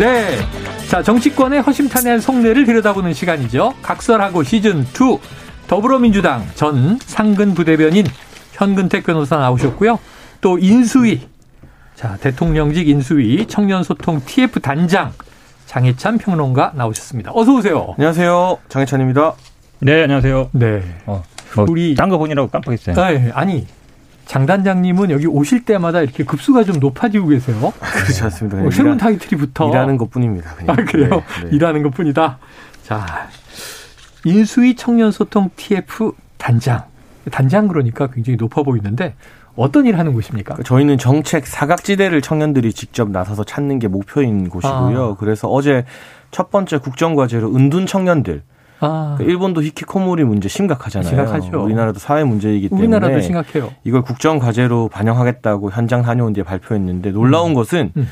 네. 자, 정치권의 허심탄회한 속내를 들여다보는 시간이죠. 각설하고 시즌2 더불어민주당 전 상근 부대변인 현근택 변호사 나오셨고요. 또 인수위. 자, 대통령직 인수위 청년소통 TF 단장 장혜찬 평론가 나오셨습니다. 어서 오세요. 안녕하세요. 장혜찬입니다. 네, 안녕하세요. 네. 어, 뭐 우리 딴거 보느라고 깜빡했어요. 아, 아니, 장 단장님은 여기 오실 때마다 이렇게 급수가 좀 높아지고 계세요. 그렇지 않습니다. 어, 새로운 타이틀이 붙어. 일하는 것 뿐입니다. 아, 그래요? 네, 네. 일하는 것 뿐이다. 자, 인수위 청년소통 TF 단장. 단장 그러니까 굉장히 높아 보이는데 어떤 일 하는 곳입니까? 저희는 정책 사각지대를 청년들이 직접 나서서 찾는 게 목표인 곳이고요. 아. 그래서 어제 첫 번째 국정과제로 은둔 청년들 아. 그러니까 일본도 히키코모리 문제 심각하잖아요. 심각하죠. 우리나라도 사회 문제이기 때문에 우리나라도 심각해요. 이걸 국정 과제로 반영하겠다고 현장 다녀온 뒤에 발표했는데 놀라운 음. 것은 음.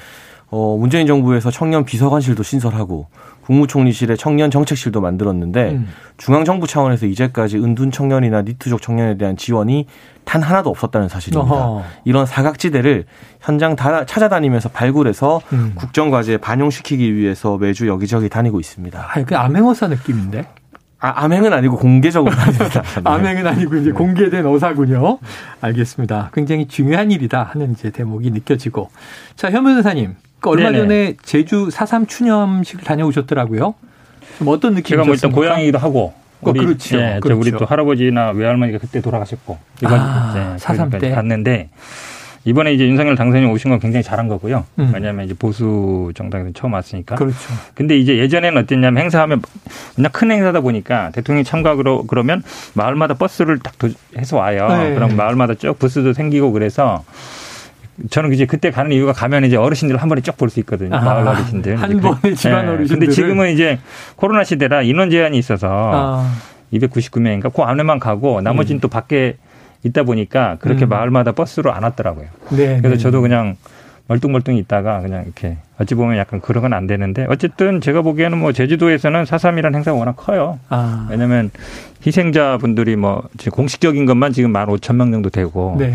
어, 문재인 정부에서 청년 비서관실도 신설하고 국무총리실에 청년 정책실도 만들었는데 음. 중앙 정부 차원에서 이제까지 은둔 청년이나 니트족 청년에 대한 지원이 단 하나도 없었다는 사실입니다. 어허. 이런 사각지대를 현장 다 찾아다니면서 발굴해서 음. 국정 과제에 반영시키기 위해서 매주 여기저기 다니고 있습니다. 아, 그 암행어사 느낌인데? 아, 암행은 아니고 공개적으로 합니다. 암행은 아니고 이제 네. 공개된 어사군요. 알겠습니다. 굉장히 중요한 일이다 하는 이제 대목이 느껴지고. 자, 현 변호사님. 그 얼마 네네. 전에 제주 4.3 추념식을 다녀오셨더라고요. 좀 어떤 느낌이셨습니까? 제가 뭐 일단 고향이기도 하고. 어, 우리, 그렇죠. 예, 그렇죠. 우리 또 할아버지나 외할머니가 그때 돌아가셨고. 이번 아, 4.3때 갔는데 이번에 이제 윤석열 당선인 오신 건 굉장히 잘한 거고요. 음. 왜냐하면 이제 보수 정당에서 처음 왔으니까. 그렇죠. 근데 이제 예전에는 어땠냐면 행사하면 그냥 큰 행사다 보니까 대통령이 참가하러 그러면 마을마다 버스를 딱 해서 와요. 네. 그럼 마을마다 쭉 부스도 생기고 그래서 저는 이제 그때 가는 이유가 가면 이제 어르신들 한 번에 쭉 볼 수 있거든요. 아, 마을 어르신들. 한 번에 집안 네. 어르신들. 근데 지금은 이제 코로나 시대라 인원 제한이 있어서 아. 299명인가 그 안에만 가고 나머지는 음. 또 밖에 있다 보니까 그렇게 음. 마을마다 버스로 안 왔더라고요. 네, 그래서 네. 저도 그냥 멀뚱멀뚱 있다가 그냥 이렇게 어찌 보면 약간 그런 건 안 되는데 어쨌든 제가 보기에는 뭐 제주도에서는 사삼이라는 행사가 워낙 커요. 아. 왜냐하면 희생자분들이 뭐 공식적인 것만 지금 만 오천 명 정도 되고 네.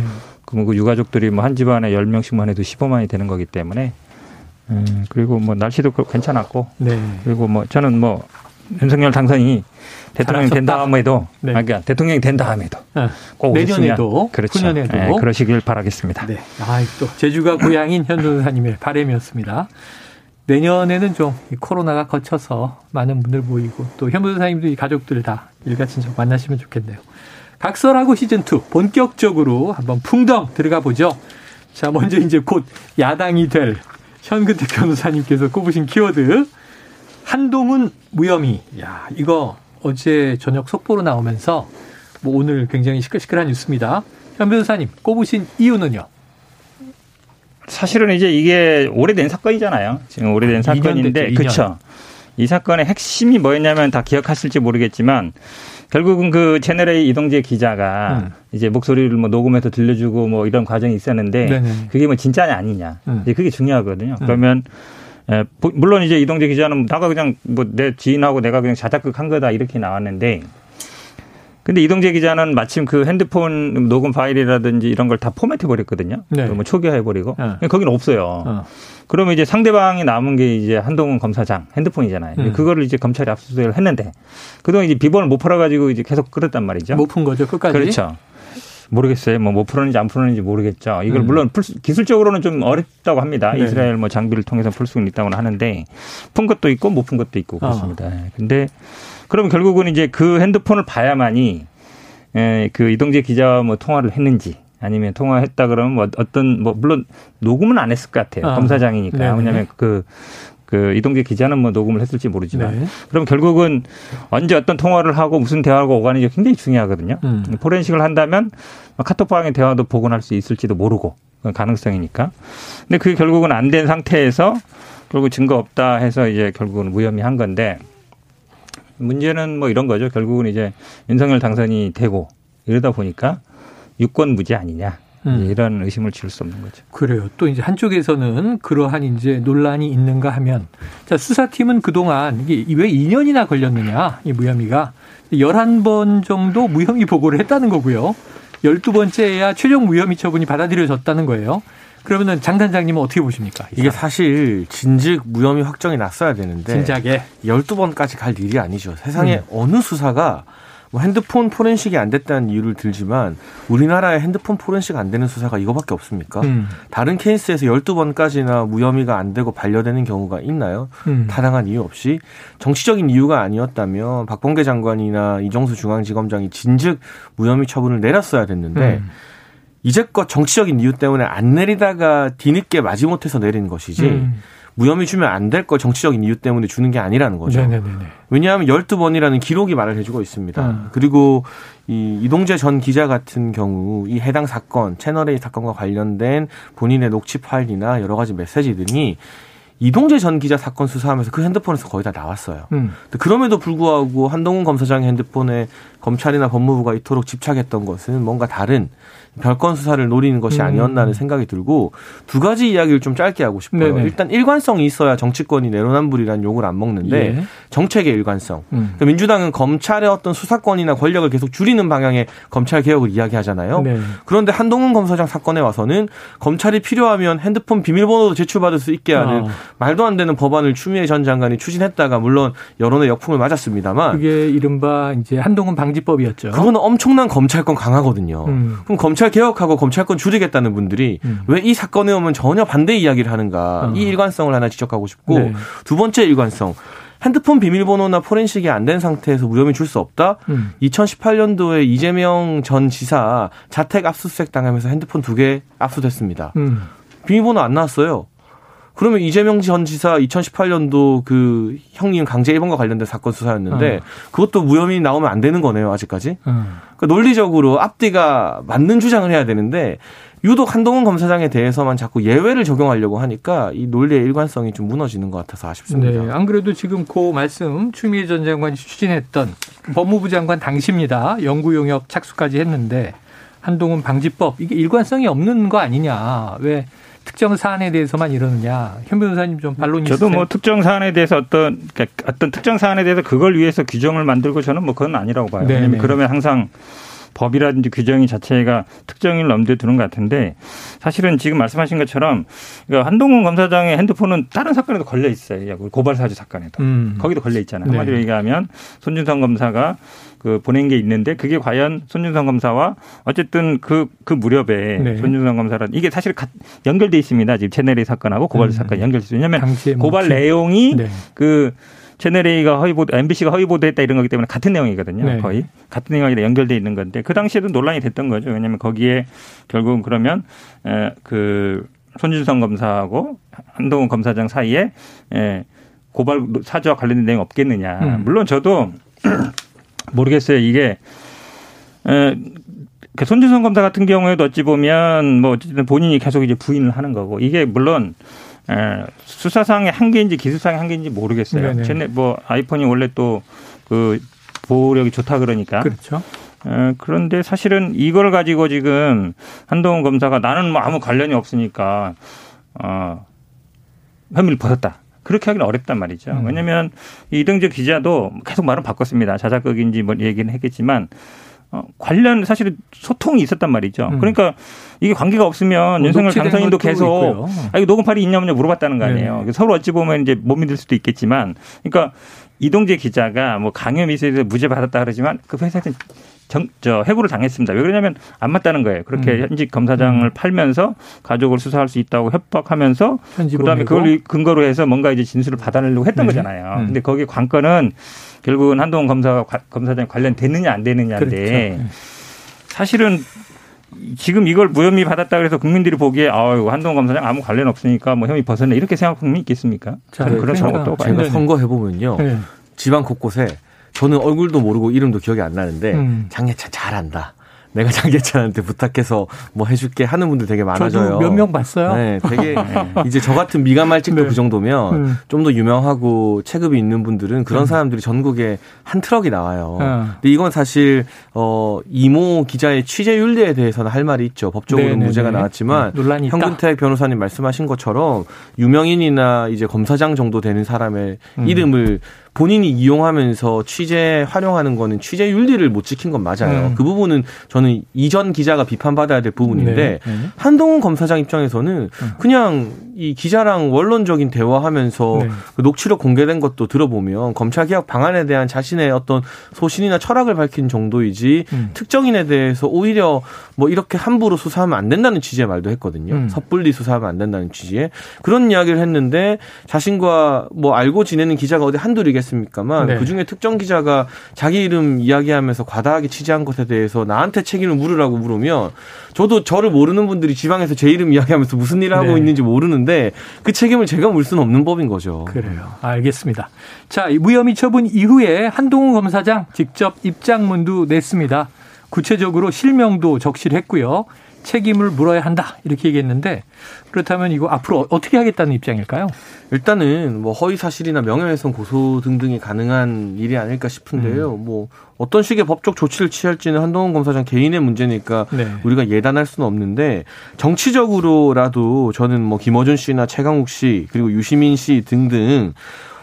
그럼 그 유가족들이 뭐 한 집안에 열 명씩만 해도 십오만이 되는 거기 때문에 음, 그리고 뭐 날씨도 괜찮았고 네. 그리고 뭐 저는 뭐 윤석열 당선이 대통령이 된 다음에도 네. 아, 그러니까 대통령이 된 다음에도 네. 꼭 내년에도 그렇죠. 후년에도 네, 그러시길 바라겠습니다. 네. 아, 또 제주가 고향인 현 변호사님의 바램이었습니다. 내년에는 좀 코로나가 거쳐서 많은 분들 모이고 또 현 변호사님도 이 가족들 다 일가 친척 만나시면 좋겠네요. 각설하고 시즌2 본격적으로 한번 풍덩 들어가 보죠. 자, 먼저 이제 곧 야당이 될 현근택 변호사님께서 꼽으신 키워드 한동훈 무혐의. 야, 이거 어제 저녁 속보로 나오면서 뭐 오늘 굉장히 시끌시끌한 뉴스입니다. 현 변호사님 꼽으신 이유는요? 사실은 이제 이게 오래된 사건이잖아요. 지금 오래된 아, 사건인데 그렇죠. 이 사건의 핵심이 뭐였냐면 다 기억하실지 모르겠지만 결국은 그 채널A 이동재 기자가 음. 이제 목소리를 뭐 녹음해서 들려주고 뭐 이런 과정이 있었는데 네네. 그게 뭐 진짜냐 아니냐. 음. 이제 그게 중요하거든요. 음. 그러면 예, 물론 이제 이동재 기자는 나가 그냥 뭐 내 지인하고 내가 그냥 자작극 한 거다 이렇게 나왔는데 근데 이동재 기자는 마침 그 핸드폰 녹음 파일이라든지 이런 걸 다 포맷해 버렸거든요. 네. 뭐 초기화해 버리고 네. 거기는 없어요. 어. 그러면 이제 상대방이 남은 게 이제 한동훈 검사장 핸드폰이잖아요. 음. 그거를 이제 검찰이 압수수색을 했는데 그동안 이제 비번을 못 풀어가지고 이제 계속 끌었단 말이죠. 못 푼 거죠 끝까지. 그렇죠. 모르겠어요. 뭐, 뭐 풀었는지 안 풀었는지 모르겠죠. 이걸 음. 물론 풀 수, 기술적으로는 좀 어렵다고 합니다. 네. 이스라엘 뭐 장비를 통해서 풀 수는 있다고는 하는데 푼 것도 있고 못 푼 것도 있고 그렇습니다. 어. 근데 그럼 결국은 이제 그 핸드폰을 봐야만이 에, 예, 그 이동재 기자와 뭐 통화를 했는지 아니면 통화했다 그러면 뭐 어떤 뭐 물론 녹음은 안 했을 것 같아요. 아. 검사장이니까. 네네. 왜냐하면 그 그 이동재 기자는 뭐 녹음을 했을지 모르지만 네. 그럼 결국은 언제 어떤 통화를 하고 무슨 대화가 오가는지 굉장히 중요하거든요. 음. 포렌식을 한다면 카톡방의 대화도 복원할 수 있을지도 모르고 가능성이니까. 근데 그게 결국은 안 된 상태에서 결국 증거 없다 해서 이제 결국은 무혐의 한 건데 문제는 뭐 이런 거죠. 결국은 이제 윤석열 당선이 되고 이러다 보니까 유권 무죄 아니냐. 음. 이런 의심을 지을 수 없는 거죠. 그래요. 또 이제 한쪽에서는 그러한 이제 논란이 있는가 하면 자, 수사팀은 그동안 이게 왜 2년이나 걸렸느냐, 이 무혐의가 11번 정도 무혐의 보고를 했다는 거고요. 12번째야 최종 무혐의 처분이 받아들여졌다는 거예요. 그러면은 장 단장님은 어떻게 보십니까? 이게 사실 진즉 무혐의 확정이 났어야 되는데 진작에 12번까지 갈 일이 아니죠. 세상에 음. 어느 수사가 뭐 핸드폰 포렌식이 안 됐다는 이유를 들지만 우리나라에 핸드폰 포렌식 안 되는 수사가 이거밖에 없습니까? 음. 다른 케이스에서 12번까지나 무혐의가 안 되고 반려되는 경우가 있나요? 음. 타당한 이유 없이 정치적인 이유가 아니었다면 박범계 장관이나 이정수 중앙지검장이 진즉 무혐의 처분을 내렸어야 됐는데 음. 이제껏 정치적인 이유 때문에 안 내리다가 뒤늦게 마지못해서 내린 것이지 음. 무혐의 주면 안 될 걸 정치적인 이유 때문에 주는 게 아니라는 거죠. 네네네. 왜냐하면 12번이라는 기록이 말을 해주고 있습니다. 음. 그리고 이 이동재 전 기자 같은 경우 이 해당 사건, 채널A 사건과 관련된 본인의 녹취 파일이나 여러 가지 메시지들이 이동재 전 기자 사건 수사하면서 그 핸드폰에서 거의 다 나왔어요. 음. 그럼에도 불구하고 한동훈 검사장의 핸드폰에 검찰이나 법무부가 이토록 집착했던 것은 뭔가 다른 별건 수사를 노리는 것이 음. 아니었나는 생각이 들고 두 가지 이야기를 좀 짧게 하고 싶어요. 네네. 일단 일관성이 있어야 정치권이 내로남불이라는 욕을 안 먹는데 예. 정책의 일관성. 음. 그러니까 민주당은 검찰의 어떤 수사권이나 권력을 계속 줄이는 방향의 검찰 개혁을 이야기하잖아요. 네. 그런데 한동훈 검사장 사건에 와서는 검찰이 필요하면 핸드폰 비밀번호도 제출받을 수 있게 하는 아. 말도 안 되는 법안을 추미애 전 장관이 추진했다가 물론 여론의 역풍을 맞았습니다만 그게 이른바 이제 한동훈 방지법이었죠. 그거는 엄청난 검찰권 강화거든요. 음. 그럼 검찰 검찰 개혁하고 검찰권 줄이겠다는 분들이 음. 왜이 사건에 오면 전혀 반대 이야기를 하는가 음. 이 일관성을 하나 지적하고 싶고 네. 두 번째 일관성 핸드폰 비밀번호나 포렌식이 안 된 상태에서 무혐의 줄 수 없다. 음. 2018년도에 이재명 전 지사 자택 압수수색 당하면서 핸드폰 두 개 압수됐습니다. 음. 비밀번호 안 나왔어요. 그러면 이재명 전 지사 2018년도 그 형님 강제 입원과 관련된 사건 수사였는데 어. 그것도 무혐의 나오면 안 되는 거네요 아직까지. 어. 그러니까 논리적으로 앞뒤가 맞는 주장을 해야 되는데 유독 한동훈 검사장에 대해서만 자꾸 예외를 적용하려고 하니까 이 논리의 일관성이 좀 무너지는 것 같아서 아쉽습니다. 네, 안 그래도 지금 그 말씀 추미애 전 장관이 추진했던 법무부 장관 당시입니다. 연구 용역 착수까지 했는데 한동훈 방지법 이게 일관성이 없는 거 아니냐. 왜 특정 사안에 대해서만 이러느냐. 현 변호사님 좀 반론이 저도 있으세요? 뭐 특정 사안에 대해서 어떤 그러니까 어떤 특정 사안에 대해서 그걸 위해서 규정을 만들고 저는 뭐 그건 아니라고 봐요. 네네. 왜냐면 그러면 항상 법이라든지 규정이 자체가 특정인을 넘겨 두는 것 같은데 사실은 지금 말씀하신 것처럼 그러니까 한동훈 검사장의 핸드폰은 다른 사건에도 걸려 있어요. 고발 사주 사건에도 음. 거기도 걸려 있잖아요. 한마디로 네. 얘기하면 손준성 검사가 그 보낸 게 있는데 그게 과연 손준성 검사와 어쨌든 그, 그 무렵에 네. 손준성 검사란 이게 사실 연결돼 있습니다. 지금 채널A 사건하고 고발 음. 사건 연결돼 있어요. 왜냐하면 고발 내용이 네. 그 채널A가 허위 보도, MBC가 허위 보도했다 이런 거기 때문에 같은 내용이거든요. 네. 거의 같은 내용이 연결돼 있는 건데 그 당시에도 논란이 됐던 거죠. 왜냐하면 거기에 결국은 그러면 에, 그 손준성 검사하고 한동훈 검사장 사이에 에, 고발 사주와 관련된 내용 없겠느냐. 음. 물론 저도 모르겠어요. 이게 에, 그 손준성 검사 같은 경우에도 어찌 보면 뭐 어쨌든 본인이 계속 이제 부인을 하는 거고 이게 물론 에, 수사상의 한계인지 기술상의 한계인지 모르겠어요. 네네. 뭐 아이폰이 원래 또 그 보호력이 좋다 그러니까. 그렇죠. 에, 그런데 사실은 이걸 가지고 지금 한동훈 검사가 나는 뭐 아무 관련이 없으니까 어, 혐의를 벗었다. 그렇게 하기는 어렵단 말이죠. 음. 왜냐하면 이등재 기자도 계속 말은 바꿨습니다. 자작극인지 뭐 얘기는 했겠지만 어, 관련 사실은 소통이 있었단 말이죠. 음. 그러니까 이게 관계가 없으면 뭐 윤석열 당선인도 계속 아 이거 녹음 파일이 있냐 없냐 물어봤다는 거 아니에요. 네. 서로 어찌 보면 이제 못 믿을 수도 있겠지만, 그러니까 이동재 기자가 뭐 강요 미수에서 무죄 받았다 그러지만 그 회사에서 정, 저 해고를 당했습니다. 왜 그러냐면 안 맞다는 거예요. 그렇게 음. 현직 검사장을 음. 팔면서 가족을 수사할 수 있다고 협박하면서 그다음에 그걸 근거로 해서 뭔가 이제 진술을 받아내려고 했던 네. 거잖아요. 음. 근데 거기 관건은 결국은 한동훈 검사가 검사장 관련됐느냐 안 되느냐인데 그렇죠. 네. 사실은 지금 이걸 무혐의 받았다 그래서 국민들이 보기에 아유 한동훈 검사장 아무 관련 없으니까 뭐 혐의 벗었네 이렇게 생각하는 국민이 있겠습니까? 자, 그런 그러니까 제가 선거 해보면요 네. 지방 곳곳에 저는 얼굴도 모르고 이름도 기억이 안 나는데 음. 장예찬 잘 안다. 내가 장예찬한테 부탁해서 뭐 해줄게 하는 분들 되게 많아져요. 몇 명 봤어요. 네, 되게 이제 저 같은 미관말직도 네. 그 정도면 음. 좀더 유명하고 체급이 있는 분들은 그런 음. 사람들이 전국에 한 트럭이 나와요. 음. 근데 이건 사실 어 이모 기자의 취재 윤리에 대해서는 할 말이 있죠. 법적으로 는 무죄가 나왔지만 음, 현근택 변호사님 말씀하신 것처럼 유명인이나 이제 검사장 정도 되는 사람의 음. 이름을 본인이 이용하면서 취재 활용하는 거는 취재 윤리를 못 지킨 건 맞아요. 음. 그 부분은 저는 이전 기자가 비판받아야 될 부분인데 네. 네. 한동훈 검사장 입장에서는 음. 그냥 이 기자랑 원론적인 대화하면서 네. 그 녹취록 공개된 것도 들어보면 검찰 개혁 방안에 대한 자신의 어떤 소신이나 철학을 밝힌 정도이지 음. 특정인에 대해서 오히려 뭐 이렇게 함부로 수사하면 안 된다는 취지의 말도 했거든요. 음. 섣불리 수사하면 안 된다는 취지에 그런 이야기를 했는데 자신과 뭐 알고 지내는 기자가 어디 한둘이겠습니까만 네. 그 중에 특정 기자가 자기 이름 이야기하면서 과다하게 취재한 것에 대해서 나한테 책임을 물으라고 물으면 저도 저를 모르는 분들이 지방에서 제 이름 이야기하면서 무슨 일을 하고 네. 있는지 모르는데 그 책임을 제가 물 수는 없는 법인 거죠. 그래요. 알겠습니다. 자, 무혐의 처분 이후에 한동훈 검사장 직접 입장문도 냈습니다. 구체적으로 실명도 적실했고요. 책임을 물어야 한다 이렇게 얘기했는데 그렇다면 이거 앞으로 어떻게 하겠다는 입장일까요? 일단은 뭐 허위 사실이나 명예훼손 고소 등등이 가능한 일이 아닐까 싶은데요. 음. 뭐 어떤 식의 법적 조치를 취할지는 한동훈 검사장 개인의 문제니까 네. 우리가 예단할 수는 없는데 정치적으로라도 저는 뭐 김어준 씨나 최강욱 씨 그리고 유시민 씨 등등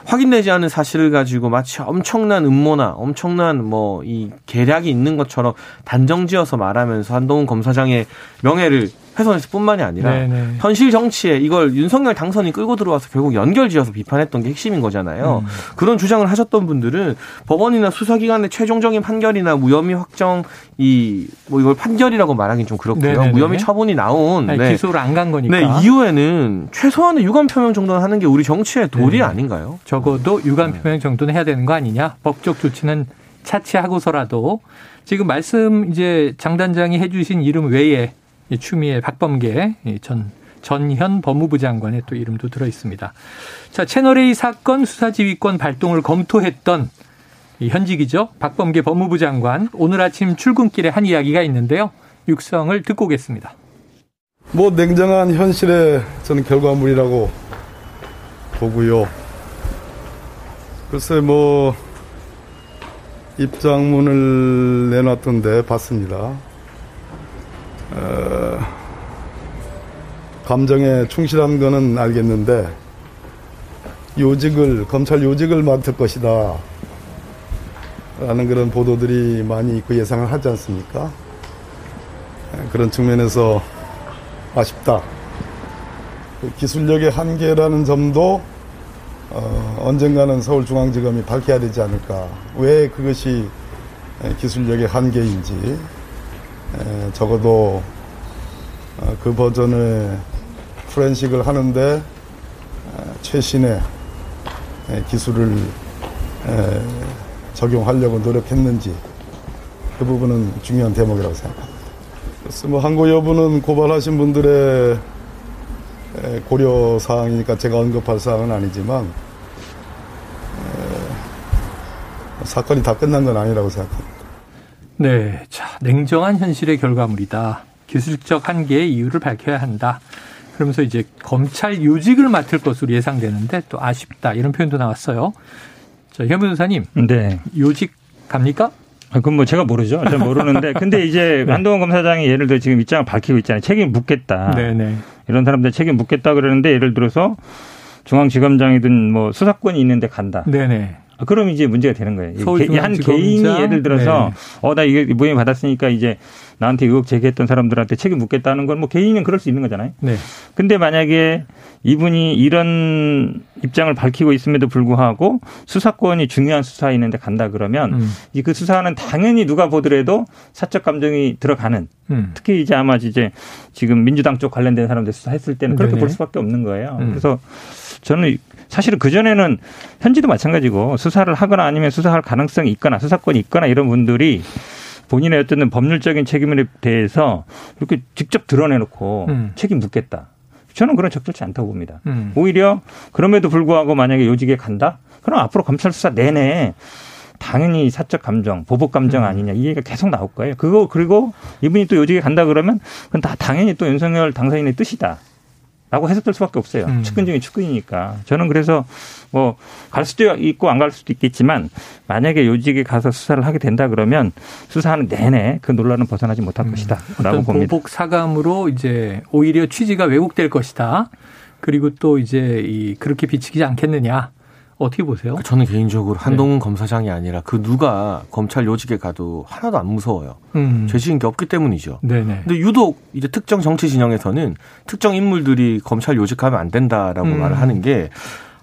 확인되지 않은 사실을 가지고 마치 엄청난 음모나 엄청난 뭐 이 계략이 있는 것처럼 단정지어서 말하면서 한동훈 검사장의 명예를 훼손했을 뿐만이 아니라 네네. 네. 현실 정치에 이걸 윤석열 당선이 끌고 들어와서 결국 연결지어서 비판했던 게 핵심인 거잖아요. 음. 그런 주장을 하셨던 분들은 법원이나 수사기관의 최종적인 판결이나 무혐의 확정 이 뭐 이걸 판결이라고 말하기는 좀 그렇고요. 네네네. 네, 무혐의 네. 처분이 나온 아니, 네. 기소를 안 간 거니까. 네, 이후에는 최소한의 유감 표명 정도는 하는 게 우리 정치의 도리 네. 아닌가요? 적어도 유감 표명 정도는 해야 되는 거 아니냐? 법적 조치는 차치하고서라도 지금 말씀 이제 장 단장이 해주신 이름 외에 추미애 박범계 전 전현 법무부 장관의 또 이름도 들어 있습니다. 자, 채널A 사건 수사지휘권 발동을 검토했던 현직이죠. 박범계 법무부 장관 오늘 아침 출근길에 한 이야기가 있는데요. 육성을 듣고 오겠습니다. 뭐 냉정한 현실의 저는 결과물이라고 보고요. 글쎄 뭐 입장문을 내놨던데 봤습니다. 어, 감정에 충실한 거는 알겠는데 요직을 검찰 요직을 맡을 것이다 라는 그런 보도들이 많이 있고 예상을 하지 않습니까? 예, 그런 측면에서 아쉽다. 그 기술력의 한계라는 점도 어, 언젠가는 서울중앙지검이 밝혀야 되지 않을까. 왜 그것이 기술력의 한계인지 적어도 어, 그 버전의 프렌식을 하는데 최신의 기술을 적용하려고 노력했는지 그 부분은 중요한 대목이라고 생각합니다. 뭐 항고 여부는 고발하신 분들의 고려 사항이니까 제가 언급할 사항은 아니지만 사건이 다 끝난 건 아니라고 생각합니다. 네. 자, 냉정한 현실의 결과물이다. 기술적 한계의 이유를 밝혀야 한다. 그러면서 이제 검찰 요직을 맡을 것으로 예상되는데 또 아쉽다. 이런 표현도 나왔어요. 자, 현 변호사님. 네. 요직 갑니까? 아, 그건 뭐 제가 모르죠. 잘 모르는데. 근데 이제 네. 한동훈 검사장이 예를 들어 지금 입장을 밝히고 있잖아요. 책임 묻겠다. 네네. 네. 이런 사람들 책임 묻겠다 그러는데 예를 들어서 중앙지검장이든 뭐 수사권이 있는데 간다. 네네. 네. 아, 그럼 이제 문제가 되는 거예요. 한 개인이 예를 들어서 네. 어나 이게 무혐의 받았으니까 이제 나한테 의혹 제기했던 사람들한테 책임 묻겠다는 건 뭐 개인은 그럴 수 있는 거잖아요. 네. 근데 만약에 이분이 이런 입장을 밝히고 있음에도 불구하고 수사권이 중요한 수사인데 간다 그러면 음. 이그 수사는 당연히 누가 보더라도 사적 감정이 들어가는 음. 특히 이제 아마 이제 지금 민주당 쪽 관련된 사람들 수사했을 때는 그렇게 네네. 볼 수밖에 없는 거예요. 음. 그래서 저는 사실은 그전에는 현지도 마찬가지고 수사를 하거나 아니면 수사할 가능성이 있거나 수사권이 있거나 이런 분들이 본인의 어떤 법률적인 책임에 대해서 이렇게 직접 드러내놓고 음. 책임 묻겠다. 저는 그런 적절치 않다고 봅니다. 음. 오히려 그럼에도 불구하고 만약에 요직에 간다? 그럼 앞으로 검찰 수사 내내 당연히 사적 감정, 보복 감정 음. 아니냐 이 얘기가 계속 나올 거예요. 그거 그리고 이분이 또 요직에 간다 그러면 그건 다 당연히 또 윤석열 당선인의 뜻이다. 라고 해석될 수밖에 없어요. 음. 측근 중에 측근이니까. 저는 그래서 뭐 갈 수도 있고 안 갈 수도 있겠지만 만약에 요직에 가서 수사를 하게 된다 그러면 수사하는 내내 그 논란은 벗어나지 못할 음. 것이다. 라고 봅니다. 보복 사감으로 이제 오히려 취지가 왜곡될 것이다. 그리고 또 이제 이 그렇게 비치지 않겠느냐. 어떻게 보세요? 저는 개인적으로 네. 한동훈 네. 검사장이 아니라 그 누가 검찰 요직에 가도 하나도 안 무서워요. 음. 죄 지은 게 없기 때문이죠. 네네. 근데 유독 이제 특정 정치 진영에서는 특정 인물들이 검찰 요직하면 안 된다라고 음. 말을 하는 게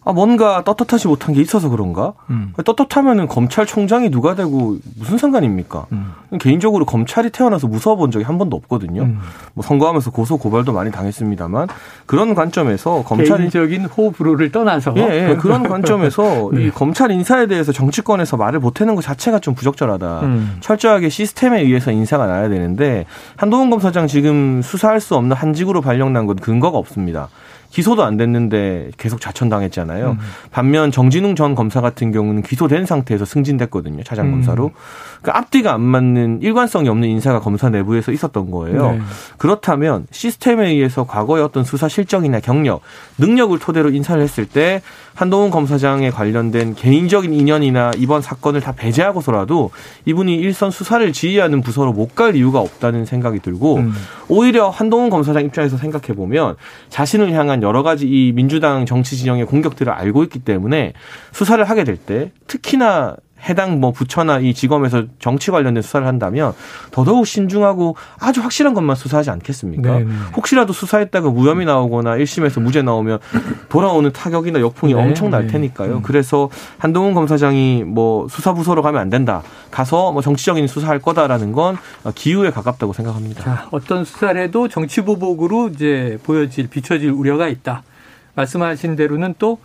아, 뭔가 떳떳하지 못한 게 있어서 그런가? 음. 떳떳하면은 검찰총장이 누가 되고 무슨 상관입니까? 음. 개인적으로 검찰이 태어나서 무서워 본 적이 한 번도 없거든요. 음. 뭐 선거하면서 고소 고발도 많이 당했습니다만 그런 관점에서 검찰 개인적인 호불호를 떠나서 예, 예 그런 관점에서 네. 이 검찰 인사에 대해서 정치권에서 말을 보태는 것 자체가 좀 부적절하다. 음. 철저하게 시스템에 의해서 인사가 나야 되는데 한동훈 검사장 지금 수사할 수 없는 한직으로 발령난 건 근거가 없습니다. 기소도 안 됐는데 계속 자천당했잖아요. 음. 반면 정진웅 전 검사 같은 경우는 기소된 상태에서 승진됐거든요. 차장검사로. 음. 그 앞뒤가 안 맞는 일관성이 없는 인사가 검사 내부에서 있었던 거예요. 네. 그렇다면 시스템에 의해서 과거의 어떤 수사 실적이나 경력, 능력을 토대로 인사를 했을 때 한동훈 검사장에 관련된 개인적인 인연이나 이번 사건을 다 배제하고서라도 이분이 일선 수사를 지휘하는 부서로 못 갈 이유가 없다는 생각이 들고 음. 오히려 한동훈 검사장 입장에서 생각해 보면 자신을 향한 여러 가지 이 민주당 정치 진영의 공격들을 알고 있기 때문에 수사를 하게 될 때 특히나 해당 뭐 부처나 이 지검에서 정치 관련된 수사를 한다면 더더욱 신중하고 아주 확실한 것만 수사하지 않겠습니까? 네네. 네. 혹시라도 수사했다가 무혐의 나오거나 1심에서 무죄 나오면 돌아오는 타격이나 역풍이 네. 엄청 날 네. 테니까요. 음. 그래서 한동훈 검사장이 뭐 수사부서로 가면 안 된다. 가서 뭐 정치적인 수사할 거다라는 건 기후에 가깝다고 생각합니다. 자, 어떤 수사를 해도 정치 보복으로 이제 보여질 비춰질 우려가 있다. 말씀하신 대로는 또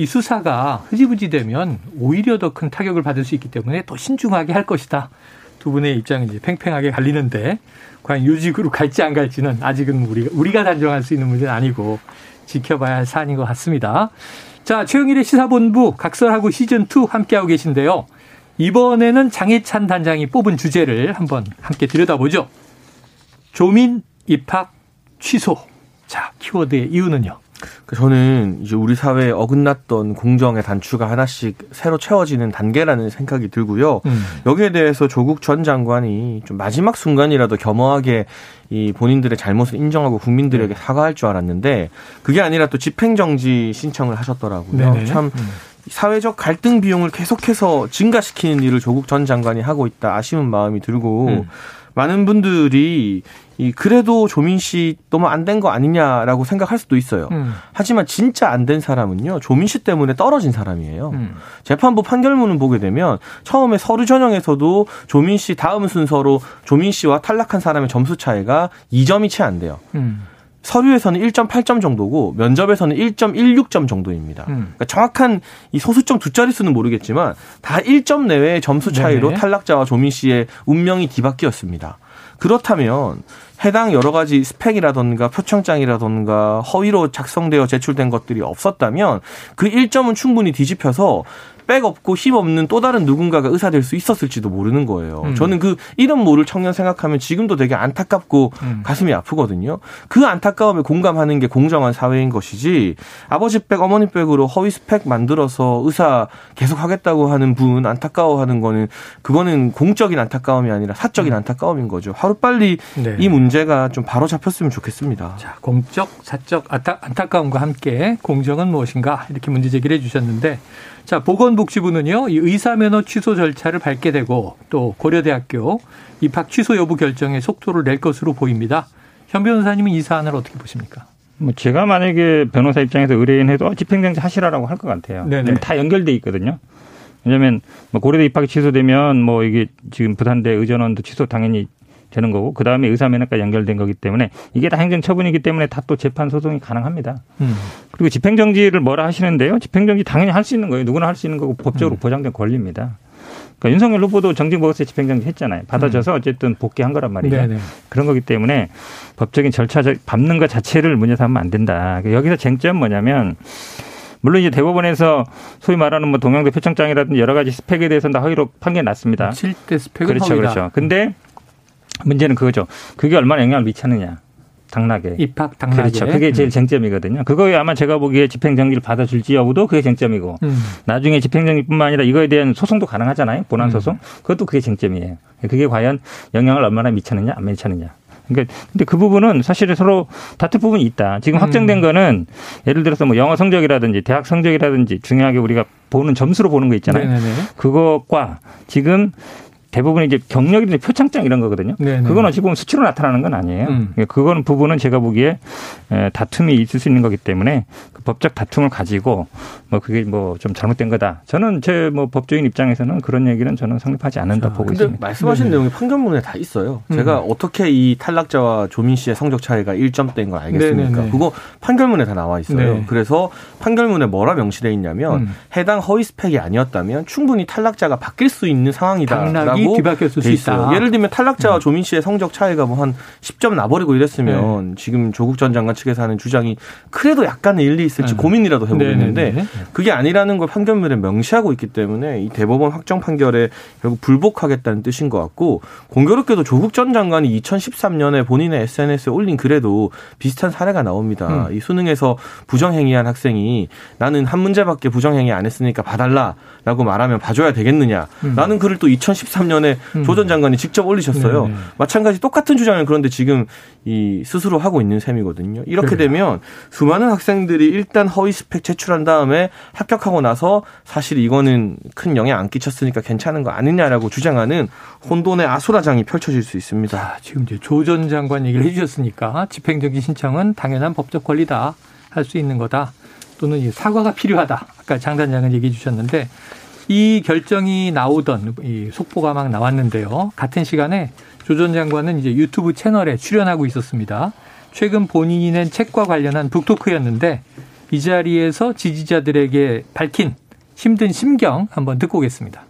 이 수사가 흐지부지 되면 오히려 더 큰 타격을 받을 수 있기 때문에 더 신중하게 할 것이다. 두 분의 입장이 이제 팽팽하게 갈리는데 과연 요직으로 갈지 안 갈지는 아직은 우리가 우리가 단정할 수 있는 문제는 아니고 지켜봐야 할 사안인 것 같습니다. 자, 최영일의 시사본부 각설하고 시즌 2 함께하고 계신데요. 이번에는 장혜찬 단장이 뽑은 주제를 한번 함께 들여다보죠. 조민 입학 취소. 자, 키워드의 이유는요. 그 저는 이제 우리 사회에 어긋났던 공정의 단추가 하나씩 새로 채워지는 단계라는 생각이 들고요. 음. 여기에 대해서 조국 전 장관이 좀 마지막 순간이라도 겸허하게 이 본인들의 잘못을 인정하고 국민들에게 네. 사과할 줄 알았는데 그게 아니라 또 집행정지 신청을 하셨더라고요. 네네. 참 음. 사회적 갈등 비용을 계속해서 증가시키는 일을 조국 전 장관이 하고 있다 아쉬운 마음이 들고 음. 많은 분들이 이 그래도 조민 씨 너무 안 된 거 아니냐라고 생각할 수도 있어요. 음. 하지만 진짜 안 된 사람은요 조민 씨 때문에 떨어진 사람이에요. 음. 재판부 판결문을 보게 되면 처음에 서류 전형에서도 조민 씨 다음 순서로 조민 씨와 탈락한 사람의 점수 차이가 2점이 채 안 돼요. 음. 서류에서는 1.8점 정도고 면접에서는 1.16점 정도입니다. 음. 그러니까 정확한 이 소수점 두 자릿수는 모르겠지만 다 1점 내외의 점수 차이로 네네. 탈락자와 조민 씨의 운명이 뒤바뀌었습니다. 그렇다면 해당 여러 가지 스펙이라든가 표창장이라든가 허위로 작성되어 제출된 것들이 없었다면 그 1점은 충분히 뒤집혀서 백 없고 힘 없는 또 다른 누군가가 의사 될 수 있었을지도 모르는 거예요. 음. 저는 그 이름 모를 청년 생각하면 지금도 되게 안타깝고 음. 가슴이 아프거든요. 그 안타까움에 공감하는 게 공정한 사회인 것이지 아버지 백 어머니 백으로 허위 스펙 만들어서 의사 계속 하겠다고 하는 분 안타까워하는 거는 그거는 공적인 안타까움이 아니라 사적인 음. 안타까움인 거죠. 하루빨리 네. 이 문제가 좀 바로 잡혔으면 좋겠습니다. 자, 공적, 사적 안타, 안타까움과 함께 공정은 무엇인가 이렇게 문제 제기를 해 주셨는데 자, 보건복지부는요, 이 의사면허 취소 절차를 밟게 되고 또 고려대학교 입학 취소 여부 결정에 속도를 낼 것으로 보입니다. 현 변호사님은 이 사안을 어떻게 보십니까? 뭐 제가 만약에 변호사 입장에서 의뢰인해도 집행정지 하시라라고 할 것 같아요. 네네. 다 연결돼 있거든요. 왜냐하면 뭐 고려대 입학이 취소되면 뭐 이게 지금 부산대 의전원도 취소 당연히 되는 거고 그 다음에 의사면허까지 연결된 거기 때문에 이게 다 행정처분이기 때문에 다 또 재판 소송이 가능합니다. 음. 그리고 집행정지를 뭐라 하시는데요? 집행정지 당연히 할 수 있는 거예요. 누구나 할 수 있는 거고 법적으로 음. 보장된 권리입니다. 그러니까 윤석열 후보도 정직보고서에 집행정지 했잖아요. 받아줘서 음. 어쨌든 복귀한 거란 말이죠. 네네. 그런 거기 때문에 법적인 절차 밟는 것 자체를 문제 삼으면 안 된다. 그러니까 여기서 쟁점 뭐냐면 물론 이제 대법원에서 소위 말하는 뭐 동양대 표창장이라든지 여러 가지 스펙에 대해서는 다 허위로 판결 났습니다. 7대 스펙은 그렇죠, 허위다. 그렇죠. 근데 문제는 그거죠. 그게 얼마나 영향을 미쳤느냐. 당락에. 입학 당락에. 그렇죠. 그게 제일 쟁점이거든요. 그거에 아마 제가 보기에 집행정지를 받아줄지 여부도 그게 쟁점이고 음. 나중에 집행정지뿐만 아니라 이거에 대한 소송도 가능하잖아요. 본안 소송. 그것도 그게 쟁점이에요. 그게 과연 영향을 얼마나 미쳤느냐 안 미쳤느냐. 그러니까 근데 그 부분은 사실은 서로 다툴 부분이 있다. 지금 확정된 거는 예를 들어서 뭐 영어 성적이라든지 대학 성적이라든지 중요하게 우리가 보는 점수로 보는 거 있잖아요. 네네네. 그것과 지금 대부분 이제 경력이든지 표창장 이런 거거든요. 네네. 그건 어찌 보면 수치로 나타나는 건 아니에요. 음. 그러니까 그거는 부분은 제가 보기에 에, 다툼이 있을 수 있는 거기 때문에 그 법적 다툼을 가지고 뭐 그게 뭐 좀 잘못된 거다. 저는 제 뭐 법조인 입장에서는 그런 얘기는 저는 성립하지 않는다 자, 보고 근데 있습니다. 말씀하신 네네. 내용이 판결문에 다 있어요. 음. 제가 어떻게 이 탈락자와 조민 씨의 성적 차이가 1점대인 걸 알겠습니까? 네네네. 그거 판결문에 다 나와 있어요. 네. 그래서 판결문에 뭐라 명시돼 있냐면 음. 해당 허위 스펙이 아니었다면 충분히 탈락자가 바뀔 수 있는 상황이다라고 뒤바뀌었을 돼수 있어요. 있다. 예를 들면 탈락자와 조민 씨의 성적 차이가 뭐 한 10점 나버리고 이랬으면 지금 조국 전 장관 측에서 하는 주장이 그래도 약간의 일리 있을지 네. 고민이라도 해보겠는데 네네네. 그게 아니라는 걸 판결문에 명시하고 있기 때문에 이 대법원 확정 판결에 결국 불복하겠다는 뜻인 것 같고 공교롭게도 조국 전 장관이 2013년에 본인의 SNS에 올린 글에도 비슷한 사례가 나옵니다. 음. 이 수능에서 부정행위한 학생이 나는 한 문제밖에 부정행위 안 했으니까 봐달라라고 말하면 봐줘야 되겠느냐. 음. 라는 글을 또 2013년 에 음. 조전 장관이 직접 올리셨어요. 네네. 마찬가지 똑같은 주장을 그런데 지금 이 스스로 하고 있는 셈이거든요. 이렇게 그래요. 되면 수많은 학생들이 일단 허위 스펙 제출한 다음에 합격하고 나서 사실 이거는 큰 영향 안 끼쳤으니까 괜찮은 거 아니냐라고 주장하는 혼돈의 아수라장이 펼쳐질 수 있습니다. 자, 지금 이제 조 전 장관 얘기를 해주셨으니까 집행정지 신청은 당연한 법적 권리다 할 수 있는 거다 또는 이 사과가 필요하다. 아까 장 단장은 얘기해 주셨는데 이 결정이 나오던 이 속보가 막 나왔는데요. 같은 시간에 조 전 장관은 이제 유튜브 채널에 출연하고 있었습니다. 최근 본인이 낸 책과 관련한 북토크였는데 이 자리에서 지지자들에게 밝힌 힘든 심경 한번 듣고 오겠습니다.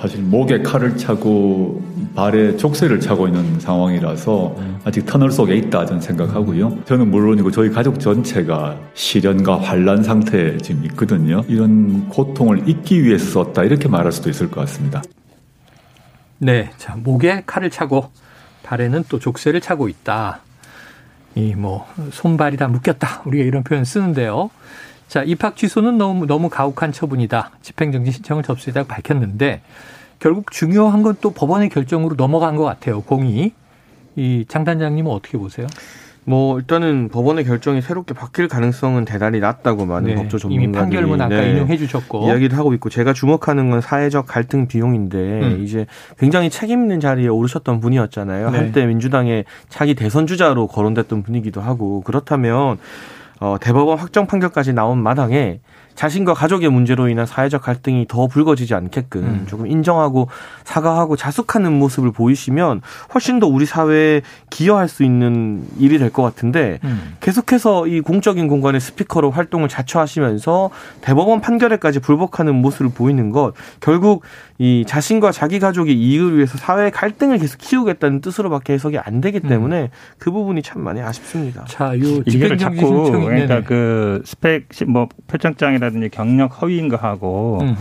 사실 목에 칼을 차고 발에 족쇄를 차고 있는 상황이라서 아직 터널 속에 있다 저는 생각하고요. 저는 물론이고 저희 가족 전체가 시련과 환란 상태에 지금 있거든요. 이런 고통을 잊기 위해서 썼다 이렇게 말할 수도 있을 것 같습니다. 네, 자 목에 칼을 차고 발에는 또 족쇄를 차고 있다. 이 뭐 손발이 다 묶였다. 우리가 이런 표현 쓰는데요. 자 입학 취소는 너무 너무 가혹한 처분이다. 집행정지 신청을 접수했다고 밝혔는데 결국 중요한 건 또 법원의 결정으로 넘어간 것 같아요. 공이 이 장단장님은 어떻게 보세요? 뭐 일단은 법원의 결정이 새롭게 바뀔 가능성은 대단히 낮다고 많은 네, 법조 이미 전문가들이 판결문 아까 네, 인용해 주셨고 이야기를 하고 있고 제가 주목하는 건 사회적 갈등 비용인데 음. 이제 굉장히 책임 있는 자리에 오르셨던 분이었잖아요. 네. 한때 민주당의 차기 대선 주자로 거론됐던 분이기도 하고 그렇다면 어, 대법원 확정 판결까지 나온 마당에 자신과 가족의 문제로 인한 사회적 갈등이 더 불거지지 않게끔 음. 조금 인정하고 사과하고 자숙하는 모습을 보이시면 훨씬 더 우리 사회에 기여할 수 있는 일이 될 것 같은데 음. 계속해서 이 공적인 공간의 스피커로 활동을 자처하시면서 대법원 판결에까지 불복하는 모습을 보이는 것 결국 이 자신과 자기 가족의 이익을 위해서 사회의 갈등을 계속 키우겠다는 뜻으로밖에 해석이 안 되기 때문에 그 부분이 참 많이 아쉽습니다. 자, 요 집행정지 자꾸 신청이 그러니까 네네. 그 스펙 뭐 표창장이라든지 경력 허위인 거하고 음.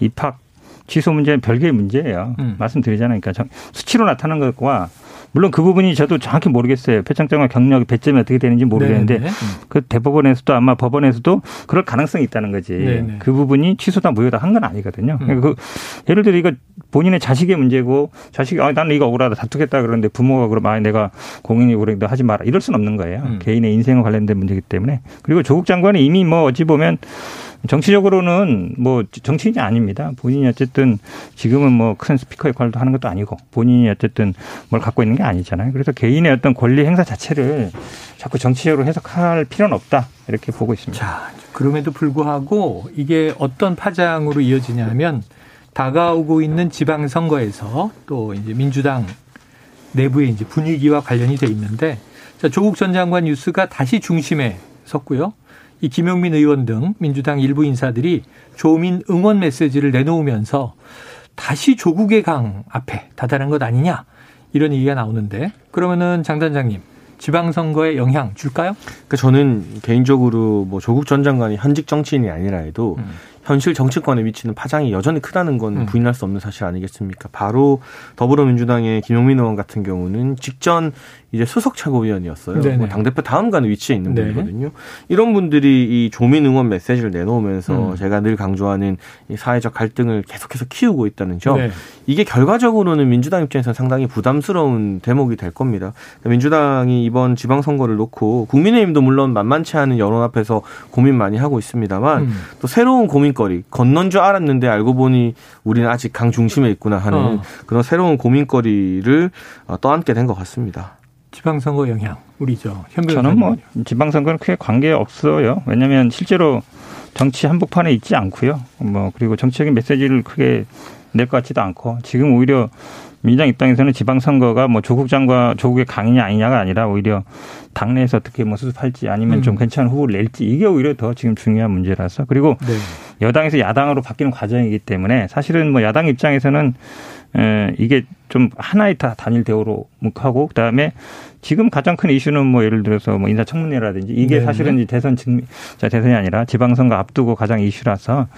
입학 취소 문제는 별개의 문제예요. 음. 말씀드리잖아요. 그러니까 정- 수치로 나타난 것과 물론 그 부분이 저도 정확히 모르겠어요. 표창장과 경력 배점이 어떻게 되는지 모르겠는데 네네. 그 대법원에서도 아마 법원에서도 그럴 가능성이 있다는 거지. 네네. 그 부분이 취소다 무효다 한 건 아니거든요. 음. 그러니까 그 예를 들어 이거 본인의 자식의 문제고 자식이 아 나는 이거 억울하다 다투겠다 그러는데 부모가 그럼 아 내가 공인이 너 하지 마라 이럴 수는 없는 거예요. 음. 개인의 인생과 관련된 문제이기 때문에 그리고 조국 장관이 이미 뭐 어찌 보면 정치적으로는 뭐 정치인이 아닙니다. 본인이 어쨌든 지금은 뭐 큰 스피커 역할도 하는 것도 아니고 본인이 어쨌든 뭘 갖고 있는 게 아니잖아요. 그래서 개인의 어떤 권리 행사 자체를 자꾸 정치적으로 해석할 필요는 없다 이렇게 보고 있습니다. 자, 그럼에도 불구하고 이게 어떤 파장으로 이어지냐면 다가오고 있는 지방선거에서 또 이제 민주당 내부의 이제 분위기와 관련이 돼 있는데 자, 조국 전 장관 뉴스가 다시 중심에 섰고요. 이 김용민 의원 등 민주당 일부 인사들이 조민 응원 메시지를 내놓으면서 다시 조국의 강 앞에 다다른 것 아니냐 이런 얘기가 나오는데 그러면은 장 단장님 지방선거에 영향 줄까요? 그러니까 저는 개인적으로 뭐 조국 전 장관이 현직 정치인이 아니라 해도 음. 현실 정치권에 미치는 파장이 여전히 크다는 건 음. 부인할 수 없는 사실 아니겠습니까? 바로 더불어민주당의 김용민 의원 같은 경우는 직전 이제 수석 최고위원이었어요. 뭐 당대표 다음 가는 위치에 있는 네. 분이거든요. 이런 분들이 이 조민 응원 메시지를 내놓으면서 음. 제가 늘 강조하는 이 사회적 갈등을 계속해서 키우고 있다는 점. 네. 이게 결과적으로는 민주당 입장에서 상당히 부담스러운 대목이 될 겁니다. 민주당이 이번 지방선거를 놓고 국민의힘도 물론 만만치 않은 여론 앞에서 고민 많이 하고 있습니다만 음. 또 새로운 고민 거리 건넌 줄 알았는데 알고 보니 우리는 아직 강 중심에 있구나 하는 어. 그런 새로운 고민거리를 어, 떠안게 된 것 같습니다. 지방선거 영향 우리죠. 저는 뭐 지방선거는 크게 관계 없어요. 왜냐하면 실제로 정치 한복판에 있지 않고요. 뭐 그리고 정치적인 메시지를 크게 낼 것 같지도 않고 지금 오히려 민주당 입장에서는 지방선거가 뭐 조국 장관 조국의 강이냐 아니냐가 아니라 오히려 당내에서 어떻게 뭐 수습할지 아니면 음. 좀 괜찮은 후보를 낼지 이게 오히려 더 지금 중요한 문제라서 그리고 네. 여당에서 야당으로 바뀌는 과정이기 때문에 사실은 뭐 야당 입장에서는 에, 이게 좀 하나의 다 단일 대우로 묵하고 그다음에 지금 가장 큰 이슈는 뭐 예를 들어서 뭐 인사청문회라든지 이게 네. 사실은 대선 증, 자 대선이 아니라 지방선거 앞두고 가장 이슈라서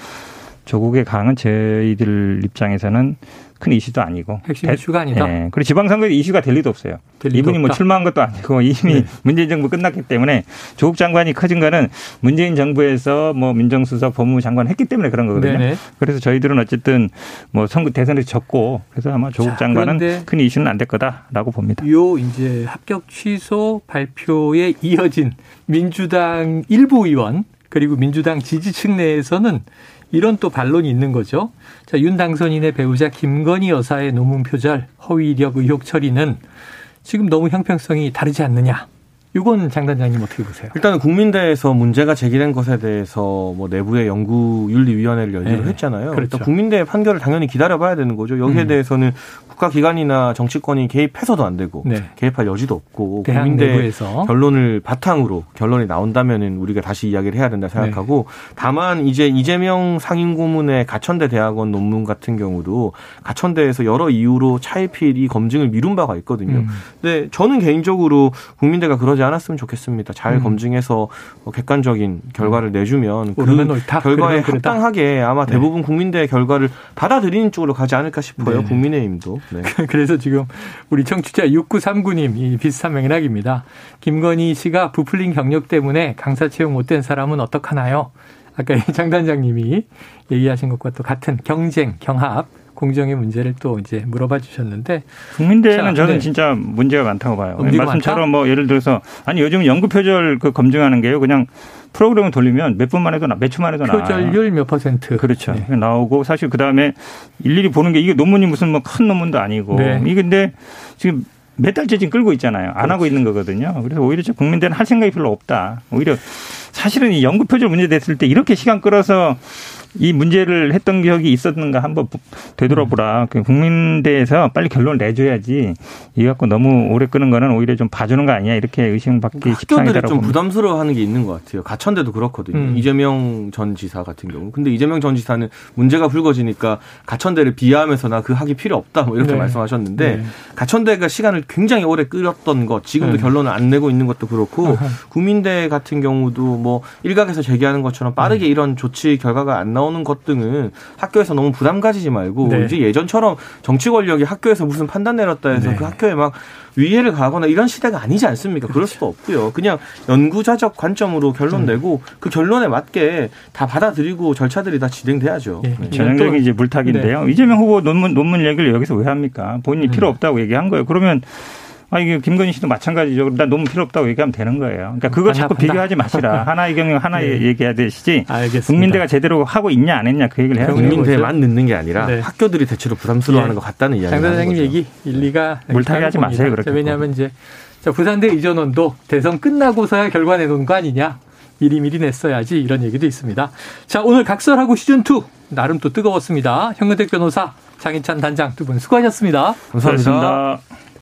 조국의 강은 저희들 입장에서는 큰 이슈도 아니고 핵심 이슈가 아니다. 네. 그리고 지방선거에 이슈가 될 리도 없어요. 될 이분이 뭐 없다. 뭐 출마한 것도 아니고 이미 네. 문재인 정부 끝났기 때문에 조국 장관이 커진 거는 문재인 정부에서 뭐 민정수석 법무부 장관 했기 때문에 그런 거거든요. 네네. 그래서 저희들은 어쨌든 뭐 선거 대선에서 졌고 그래서 아마 조국 자, 장관은 큰 이슈는 안 될 거다라고 봅니다. 요 이제 합격 취소 발표에 이어진 민주당 일부 의원 그리고 민주당 지지층 내에서는 이런 또 반론이 있는 거죠. 자, 윤 당선인의 배우자 김건희 여사의 논문 표절, 허위 이력 의혹 처리는 지금 너무 형평성이 다르지 않느냐. 이건 장 단장님 어떻게 보세요? 일단은 국민대에서 문제가 제기된 것에 대해서 뭐 내부의 연구윤리위원회를 열기로 네. 했잖아요. 그렇죠. 국민대의 판결을 당연히 기다려봐야 되는 거죠. 여기에 음. 대해서는 국가기관이나 정치권이 개입해서도 안 되고 네. 개입할 여지도 없고 국민대 내부에서. 결론을 바탕으로 결론이 나온다면은 우리가 다시 이야기를 해야 된다 생각하고 네. 다만 이제 이재명 상임고문의 가천대 대학원 논문 같은 경우도 가천대에서 여러 이유로 차일필이 검증을 미룬 바가 있거든요. 음. 근데 저는 개인적으로 국민대가 그러지 않았으면 좋겠습니다. 잘 음. 검증해서 객관적인 결과를 내주면 그 결과에 합당하게 아마 네. 대부분 국민대 결과를 받아들이는 쪽으로 가지 않을까 싶어요. 네. 국민의힘도. 네. 그래서 지금 우리 청취자 6939님 비슷한 맥락입니다. 김건희 씨가 부풀린 경력 때문에 강사 채용 못된 사람은 어떡하나요? 아까 장 단장님이 얘기하신 것과 또 같은 경쟁, 경합 공정의 문제를 또 이제 물어봐 주셨는데 국민대는 자, 저는 네. 진짜 문제가 많다고 봐요. 말씀처럼 많다? 뭐 예를 들어서 아니 요즘 연구 표절 그 검증하는 게요 그냥 프로그램을 돌리면 몇 분만 해도 나, 몇 초만 해도 나와요. 표절률 몇 퍼센트. 그렇죠. 네. 나오고 사실 그 다음에 일일이 보는 게 이게 논문이 무슨 뭐 큰 논문도 아니고 네. 이게 근데 지금 몇 달째 지금 끌고 있잖아요. 안 그렇지. 하고 있는 거거든요. 그래서 오히려 국민대는 할 생각이 별로 없다. 오히려 사실은 이 연구 표절 문제 됐을 때 이렇게 시간 끌어서 이 문제를 했던 기억이 있었는가 한번 되돌아보라. 그 국민대에서 빨리 결론을 내줘야지. 이 갖고 너무 오래 끄는 거는 오히려 좀 봐주는 거 아니야 이렇게 의심받기 십상이다라고. 좀 부담스러워하는 게 있는 것 같아요. 가천대도 그렇거든요. 음. 이재명 전 지사 같은 경우. 근데 이재명 전 지사는 문제가 불거지니까 가천대를 비하하면서 나그 하기 필요 없다 뭐 이렇게 네. 말씀하셨는데 네. 가천대가 시간을 굉장히 오래 끌었던 것, 지금도 네. 결론을 안 내고 있는 것도 그렇고 국민대 같은 경우도 뭐 일각에서 제기하는 것처럼 빠르게 음. 이런 조치 결과가 안 나. 나오는 것 등은 학교에서 너무 부담 가지지 말고 네. 이제 예전처럼 정치 권력이 학교에서 무슨 판단 내렸다 해서 네. 그 학교에 막 위해를 가거나 이런 시대가 아니지 않습니까? 그럴 그렇죠. 수도 없고요. 그냥 연구자적 관점으로 결론 음. 내고 그 결론에 맞게 다 받아들이고 절차들이 다 진행돼야죠. 네. 네. 전형적인 이제 물타기인데요. 네. 이재명 후보 논문 논문 얘기를 여기서 왜 합니까? 본인이 음. 필요 없다고 얘기한 거예요. 그러면 아, 이게 김건희 씨도 마찬가지죠. 나 너무 필요 없다고 얘기하면 되는 거예요. 그러니까 그거 자꾸 비교하지 마시라. 하나의 경영 하나 네. 얘기해야 되시지. 알겠습니다. 국민대가 제대로 하고 있냐 안 했냐 그 얘기를 해야 돼요. 국민대만 넣는 게 아니라 네. 학교들이 대체로 부담스러워하는 네. 것 같다는 이야기. 장 선생님 얘기 일리가 물타기 하지 마세요. 그렇게. 왜냐하면 이제 자, 부산대 이전원도 대선 끝나고서야 결과 내놓은 거 아니냐. 미리미리 냈어야지 이런 얘기도 있습니다. 자, 오늘 각설하고 시즌2 나름 또 뜨거웠습니다. 현근택 변호사, 장인찬 단장 두 분 수고하셨습니다 감사합니다. 감사합니다.